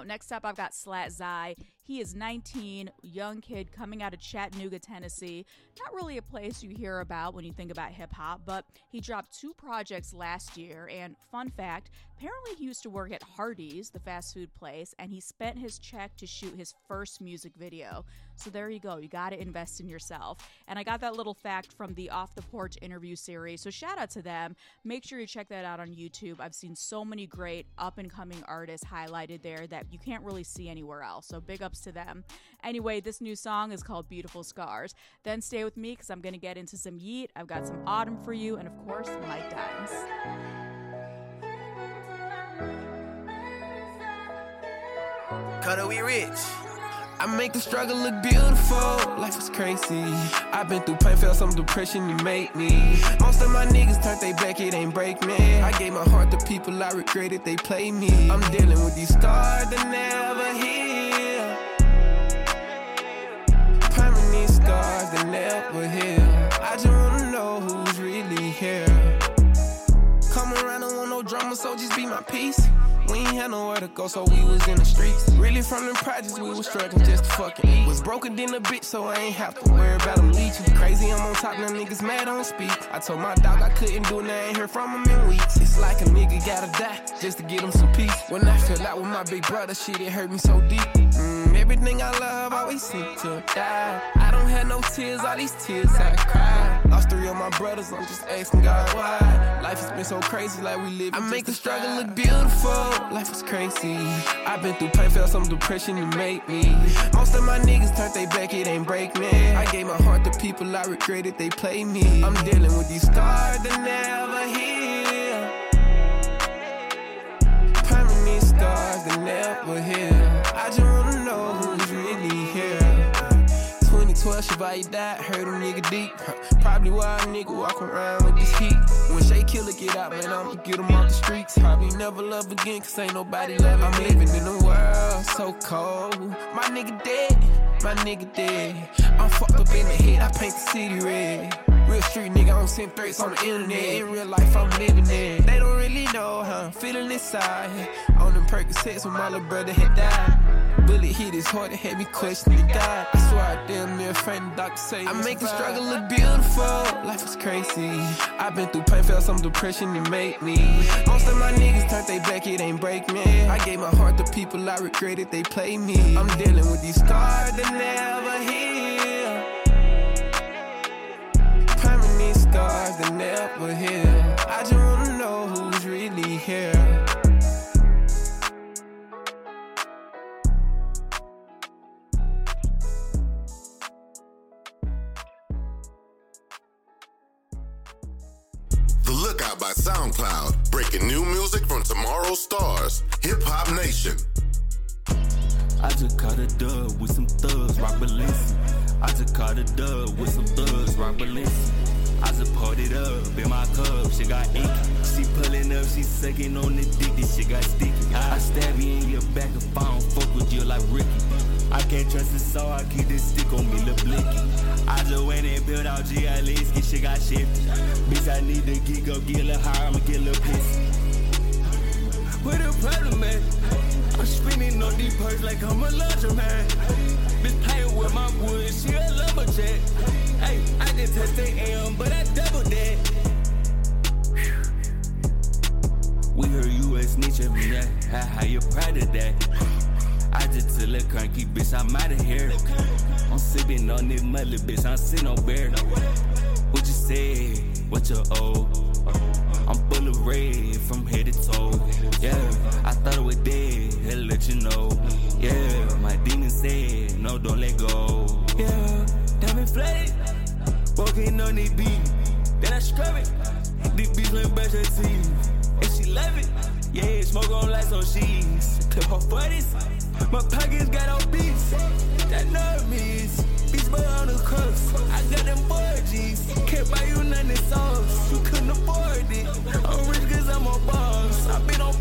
Now, next up, I've got Slatt Zy. He is 19, young kid coming out of Chattanooga, Tennessee. Not really a place you hear about when you think about hip hop, but he dropped two projects last year. And fun fact apparently, he used to work at Hardee's, the fast food place, and he spent his check to shoot his first music video. So there you go. You got to invest in yourself. And I got that little fact from the Off the Porch interview series. So shout out to them. Make sure you check that out on YouTube. I've seen so many great up and coming artists highlighted there that you can't really see anywhere else. So big ups to them. Anyway, this new song is called Beautiful Scars. Then stay with me because I'm going to get into some Yeat. I've got some Autumn for you, and of course, Mike Dimes. Cutter, we rich. I make the struggle look beautiful. Life is crazy. I've been through pain, felt some depression, you make me. Most of my niggas turned they back, it ain't break me. I gave my heart to people I regretted they play me. I'm dealing with these scars that never heal. That never. I just wanna know who's really here. Come around, don't want no drama, so just be my peace. We ain't had nowhere to go, so we was in the streets. Really from the projects, we was struggling just to fucking eat. Was broken than a bitch, so I ain't have to worry about them leeching. Crazy, I'm on top, now niggas mad on speak. I told my dog I couldn't do it, I ain't heard from him in weeks. It's like a nigga gotta die, just to get him some peace. When I fell out with my big brother, shit, it hurt me so deep. Mm, everything I love always seem to die. I don't have no tears, all these tears I cry. Lost three of my brothers, I'm just asking God why. Life has been so crazy, like we live. I make the struggle look beautiful. Life is crazy. I've been through pain, felt some depression, you make me. Most of my niggas turned they back, it ain't break me. I gave my heart to people I regretted they play me. I'm dealing with these scars that never heal. Permanent scars that never heal. I just wanna 2012, Chevalier died, heard a nigga deep. Probably why a nigga walk around with this heat. When Shay Killer get out, man, I'ma get him off the streets. Probably never love again, cause ain't nobody loving I'm living in a world so cold. My nigga dead, my nigga dead. I'm fucked up in the head, I paint the city red. Real street nigga, I don't send threats on the internet. In real life, I'm living it. They don't really know how I'm feeling inside. On them Percocets when my little brother had died. Bullet hit his heart, it had me questioning God. I swear I damn near fainted, doctor say I make the struggle look beautiful. Life is crazy. I've been through pain, felt some depression, it made me. Most of my niggas turned they back, it ain't break me. I gave my heart to people I regretted, they play me. I'm dealing with these scars that never heal. Permanent scars that never heal. I just wanna know who's really here. The Lookout by SoundCloud, breaking new music from tomorrow's stars. Hip Hop Nation. I just caught a dub with some thugs, rock Balenci. I just caught a dub with some thugs, rock Balenci. I just poured it up in my cup, she got inky. She pulling up, she sucking on the dick, this shit got sticky. I stab you in your back if I don't fuck with you like Ricky. I can't trust it, so I keep this stick on me, lil' blicky. I just went and built out GLS, get shit got shifty. Bitch, I need to geek up, get a little higher, I'ma get a little pissy. What the problem, man? I'm spinning on these perks like I'm a luxury man. Bitch playing with my wood, she a lumberjack. Hey, I just touched the AM, but I doubled that. We heard you a snitch of me, that. How, how you proud of that? I just tell a cranky bitch, I'm out of here. I'm sipping on this mother bitch, I'm sitting on bear. What you say? What you owe? I'm full of red from head to toe. Yeah, I thought it was dead. He'll let you know. Yeah, my demon said, no, don't let go. Yeah, diamond flooded. Walking on the beat. Then I scrub it. The beat went brush her teeth. And she love it. Yeah, smoke on lights on sheets. Clip her 40s. My pockets got obese. That nervous. Beach boy on the crooks. I got them boy G's. Can't buy you nothing sauce. You couldn't afford it. I'm rich cause I'm a boss. i been on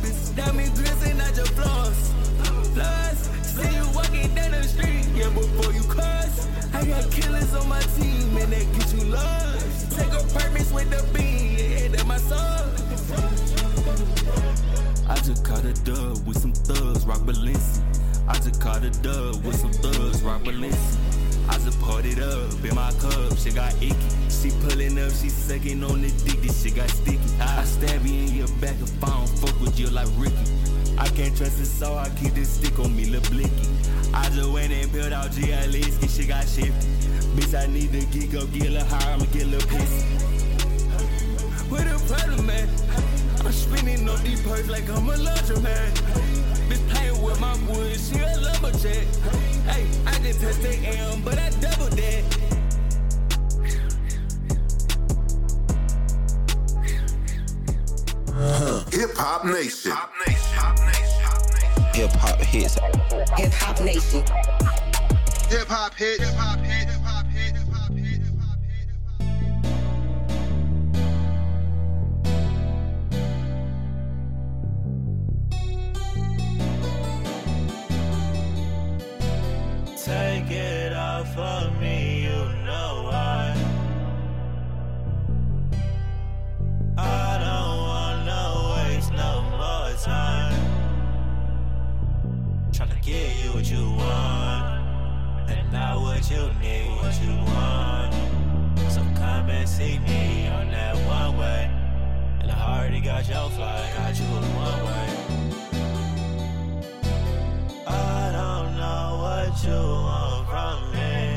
bitch. Diamond grills and not your floss. Floss. See you walking down the street. Yeah, before you cross. I got killers on my team and they get you lost. Take a purpose with the bean. Yeah, that's my song. I just caught a dub rock Balenci. I just caught a dub with some thugs, rock Balenci. I just parted up in my cup, she got icky. She pulling up, she sucking on the dick, this shit got sticky. I stab you in your back if I don't fuck with you like Ricky. I can't trust it, so I keep this stick on me, lil' blicky. I just went and built out GLS, shit got shifty. Bitch, I need to get up, get a little higher, I'ma get a little pissy. With a problem, man. I'm spinning on these perks like I'm a laundromat. Bitch playing with my wood, she a lumberjack. Hey, I can touch the M, but I double that. Hip Hop Nation. Hip hop hits. Hip Hop Nation. Hip hop hits. Hip hop hits. Hip hop hits. What you need, what you want. So come and see me on that one way. And I already got your flight, got you on one way. I don't know what you want from me.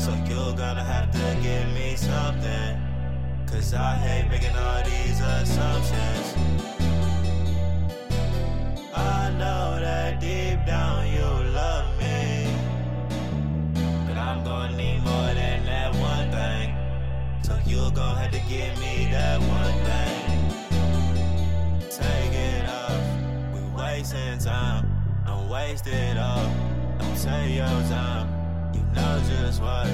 So you're gonna have to give me something. Cause I hate making all these assumptions. I know that deep down give me that one thing. Take it off. We wasting time. Don't waste it all. Don't take your time. You know just what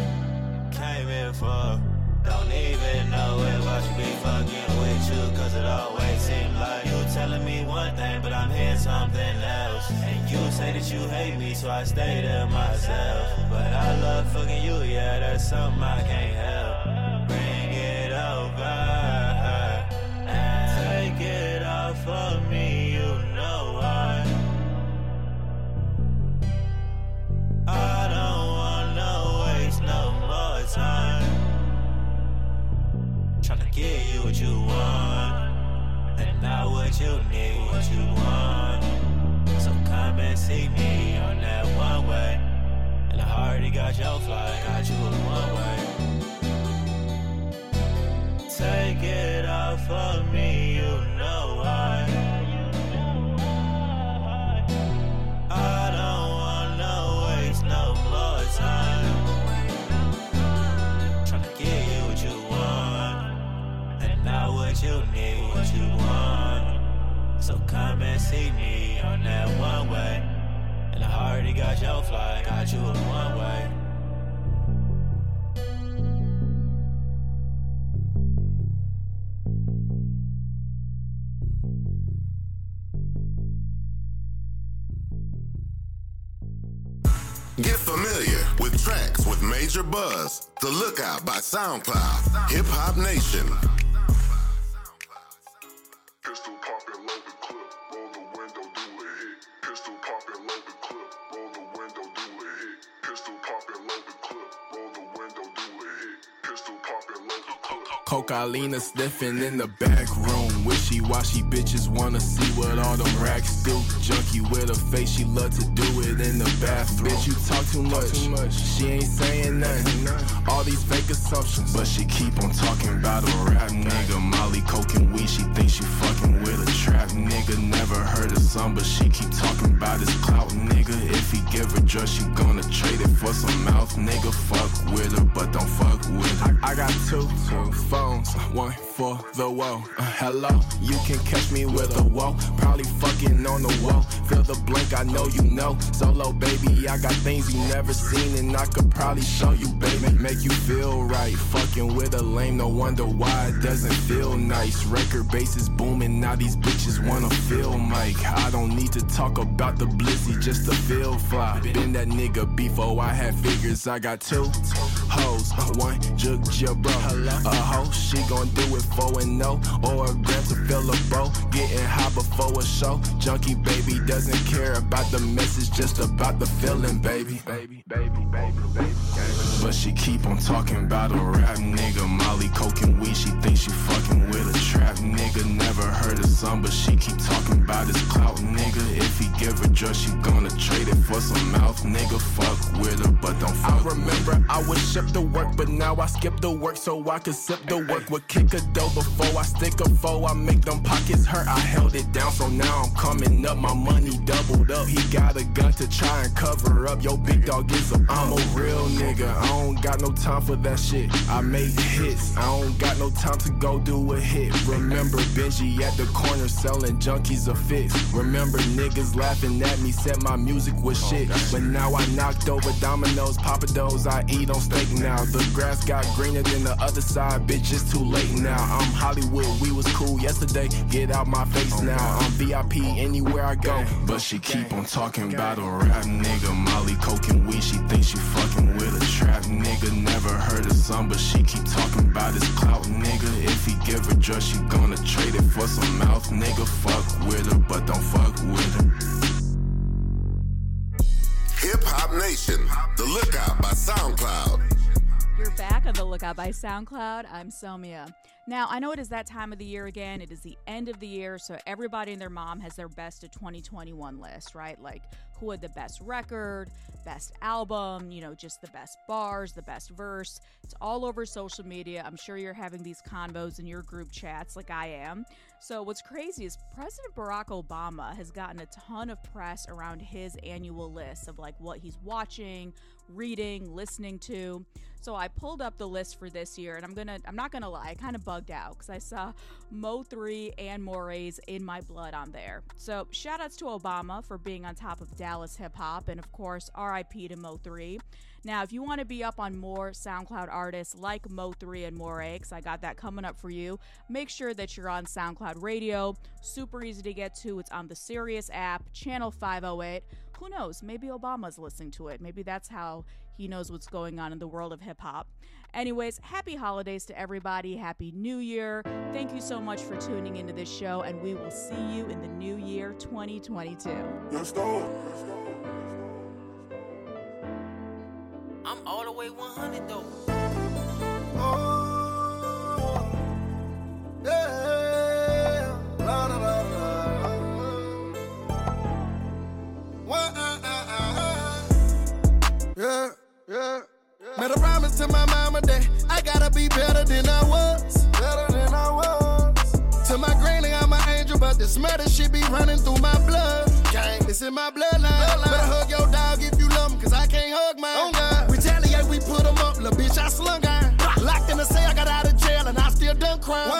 came in for. Don't even know if I should be fucking with you. Cause it always seems like you telling me one thing, but I'm hearing something else. And you say that you hate me, so I stay to myself. But I love fucking you, yeah, that's something I can't what you need, what you want. So come and see me on that one way. And I already got your flight, got you on one way. Take it off of me, see me on that one way. And I already got your got you on one way. Get familiar with tracks with major buzz. The Lookout by SoundCloud. Hip Hop Nation. Clip. Cocalina sniffing in the back room. Wishy washy bitches wanna see what all them racks do. Junkie with a face, she love to do it in the bathroom. Bitch, you talk too much. Too much. She ain't saying nothing. All these fake assumptions, but she keep on talking about a rap nigga. Molly, coke and weed, she thinks she fucking with a trap nigga. Never heard of some, but she keep talking about his clout nigga. If he give her drugs, she gonna trade it for some mouth nigga. Fuck with her, but don't fuck with her. I, I got two phones, one for the wall. Uh, hello, you can catch me with a wall. Probably fucking on the wall. Feel the blink, I know you know. Solo baby, I got things you never seen, and I could probably show you, baby. Make you feel right. Fucking with a lame, no wonder why it doesn't feel nice. Record base is booming, now these bitches wanna feel Mike. I don't need to talk about the blizzy just to feel fly. Been that nigga before I had figures, I got two hoes, one jug bro. A hoe, she gon' do it 4 and 0, or a gram to fill a bow. Getting high before a show. Junkie baby doesn't care about the message, just about the feeling, baby. Baby, baby, baby, baby. But she keep on talking about a rap nigga. Molly, coke, and weed. She thinks she fucking with a trap nigga. Never heard of some, but she keep talking about his clout nigga. If he give her drugs, she gonna trade it for some mouth nigga. Fuck with her, but don't fuck. I remember I would ship the work, but now I skip the work so I can sip the work. Would kick a dough before I stick a foe. I make them pockets hurt. I held it down, so now I'm coming up. My money doubled up. He got a gun to try and cover up. Yo, big dog is a. I'm a real nigga. I don't got no time for that shit. I make hits. I don't got no time to go do a hit. Remember Benji at the corner selling junkies a fix. Remember niggas laughing at me, said my music was shit. But now I knocked over dominoes, papados. I eat on steak now. The grass got greener than the other side, bitch. It's too late now. I'm Hollywood. We was cool yesterday. Get out my face now. I'm VIP anywhere I go. But she keep on talking about a rap nigga. Molly, coke, and weed. She thinks she fucking with a trap nigga. Never heard of some, but she keep talking about his clout nigga. If he give her drugs, she gonna trade it for some mouth nigga. Fuck with her, but don't fuck with her. Hip Hop Nation, The Lookout by SoundCloud. You're back on the Lookout by SoundCloud. I'm Somia. Now, I know it is that time of the year again. It is the end of the year, so everybody and their mom has their best of 2021 list, right? Like who had the best record, best album, you know, just the best bars, the best verse. It's all over social media. I'm sure you're having these convos in your group chats like I am. So, what's crazy is President Barack Obama has gotten a ton of press around his annual list of like what he's watching, reading, listening to. So I pulled up the list for this year, and I'm gonna I'm not gonna lie, I kind of bugged out because I saw Mo3 and Morray's in my blood on there. So shout outs to Obama for being on top of Dallas hip hop, and of course R.I.P. to Mo3. Now, if you want to be up on more SoundCloud artists like Mo3 and Moray, because I got that coming up for you, make sure that you're on SoundCloud Radio. Super easy to get to. It's on the Sirius app, channel 508. Who knows? Maybe Obama's listening to it. Maybe that's how he knows what's going on in the world of hip hop. Anyways, happy holidays to everybody. Happy New Year. Thank you so much for tuning into this show, and we will see you in the new year 2022. Let's go. I'm all the way 100 though. Oh, yeah. Made a promise to my mama that I gotta be better than I was. Better than I was. To my granny, I'm an angel, but this murder shit be running through my blood. Gang, it's in my bloodline. Better hug your dog if you love him, cause I can't hug mine. Oh, God. Retaliate, we put him up, little bitch, I slung iron. Locked in the cell, I got out of jail, and I still done crime.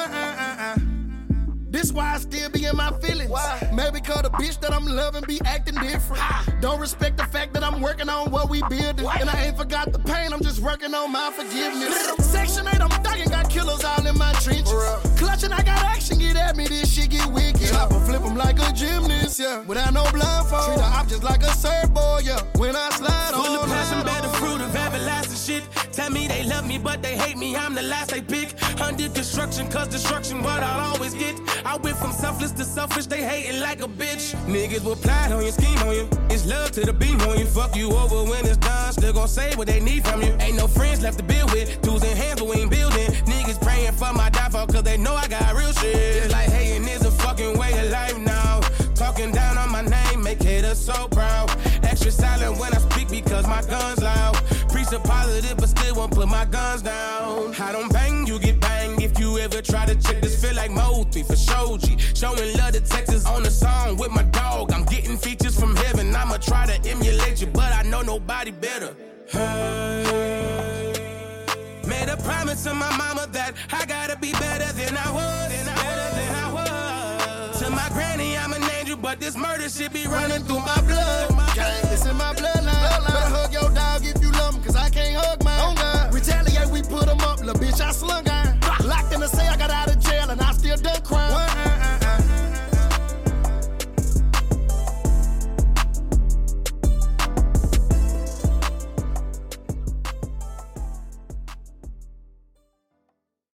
Why I still be in my feelings. Why? Maybe cause the bitch that I'm loving be acting different. Don't respect the fact that I'm working on what we building. And I ain't forgot the pain, I'm just working on my forgiveness. Section 8, I'm thugging, got killers all in my trenches. Clutching, I got action, get at me, this shit get wicked. Chopper flip 'em like a gymnast, yeah. Without no blindfold. Treat up just like a surfboard, yeah. When I slide the on passion the of everlasting Tell me they love me, but they hate me. I'm the last they pick. Under construction, cause destruction, what I'll always get. I went from selfless to selfish, they hating like a bitch. Niggas will plot on you, scheme on you. It's love to the beam on you. Fuck you over when it's done. Still gon' say what they need from you. Ain't no friends left to build with. Tools in hands, but we ain't building. Niggas praying for my downfall, cause they know I got real shit. It's like hating is a fucking way of life now. Talking down on my name, make haters so proud. Extra silent when I speak because my gun's loud. Preach a positive, but still won't put my guns down. I don't bang, you get banged. If you ever try to check this, feel like Mothi for Shoji. Showing love to Texas on the song with my dog. I'm getting features from heaven. I'ma try to emulate you, but I know nobody better. Hey. Made a promise to my mama that I gotta be better than I was. Better than I was. To my granny, I'm an angel, but this murder shit be running through my blood. It's in my bloodline. Better little bitch, I slung iron. Locked in the cell, I got out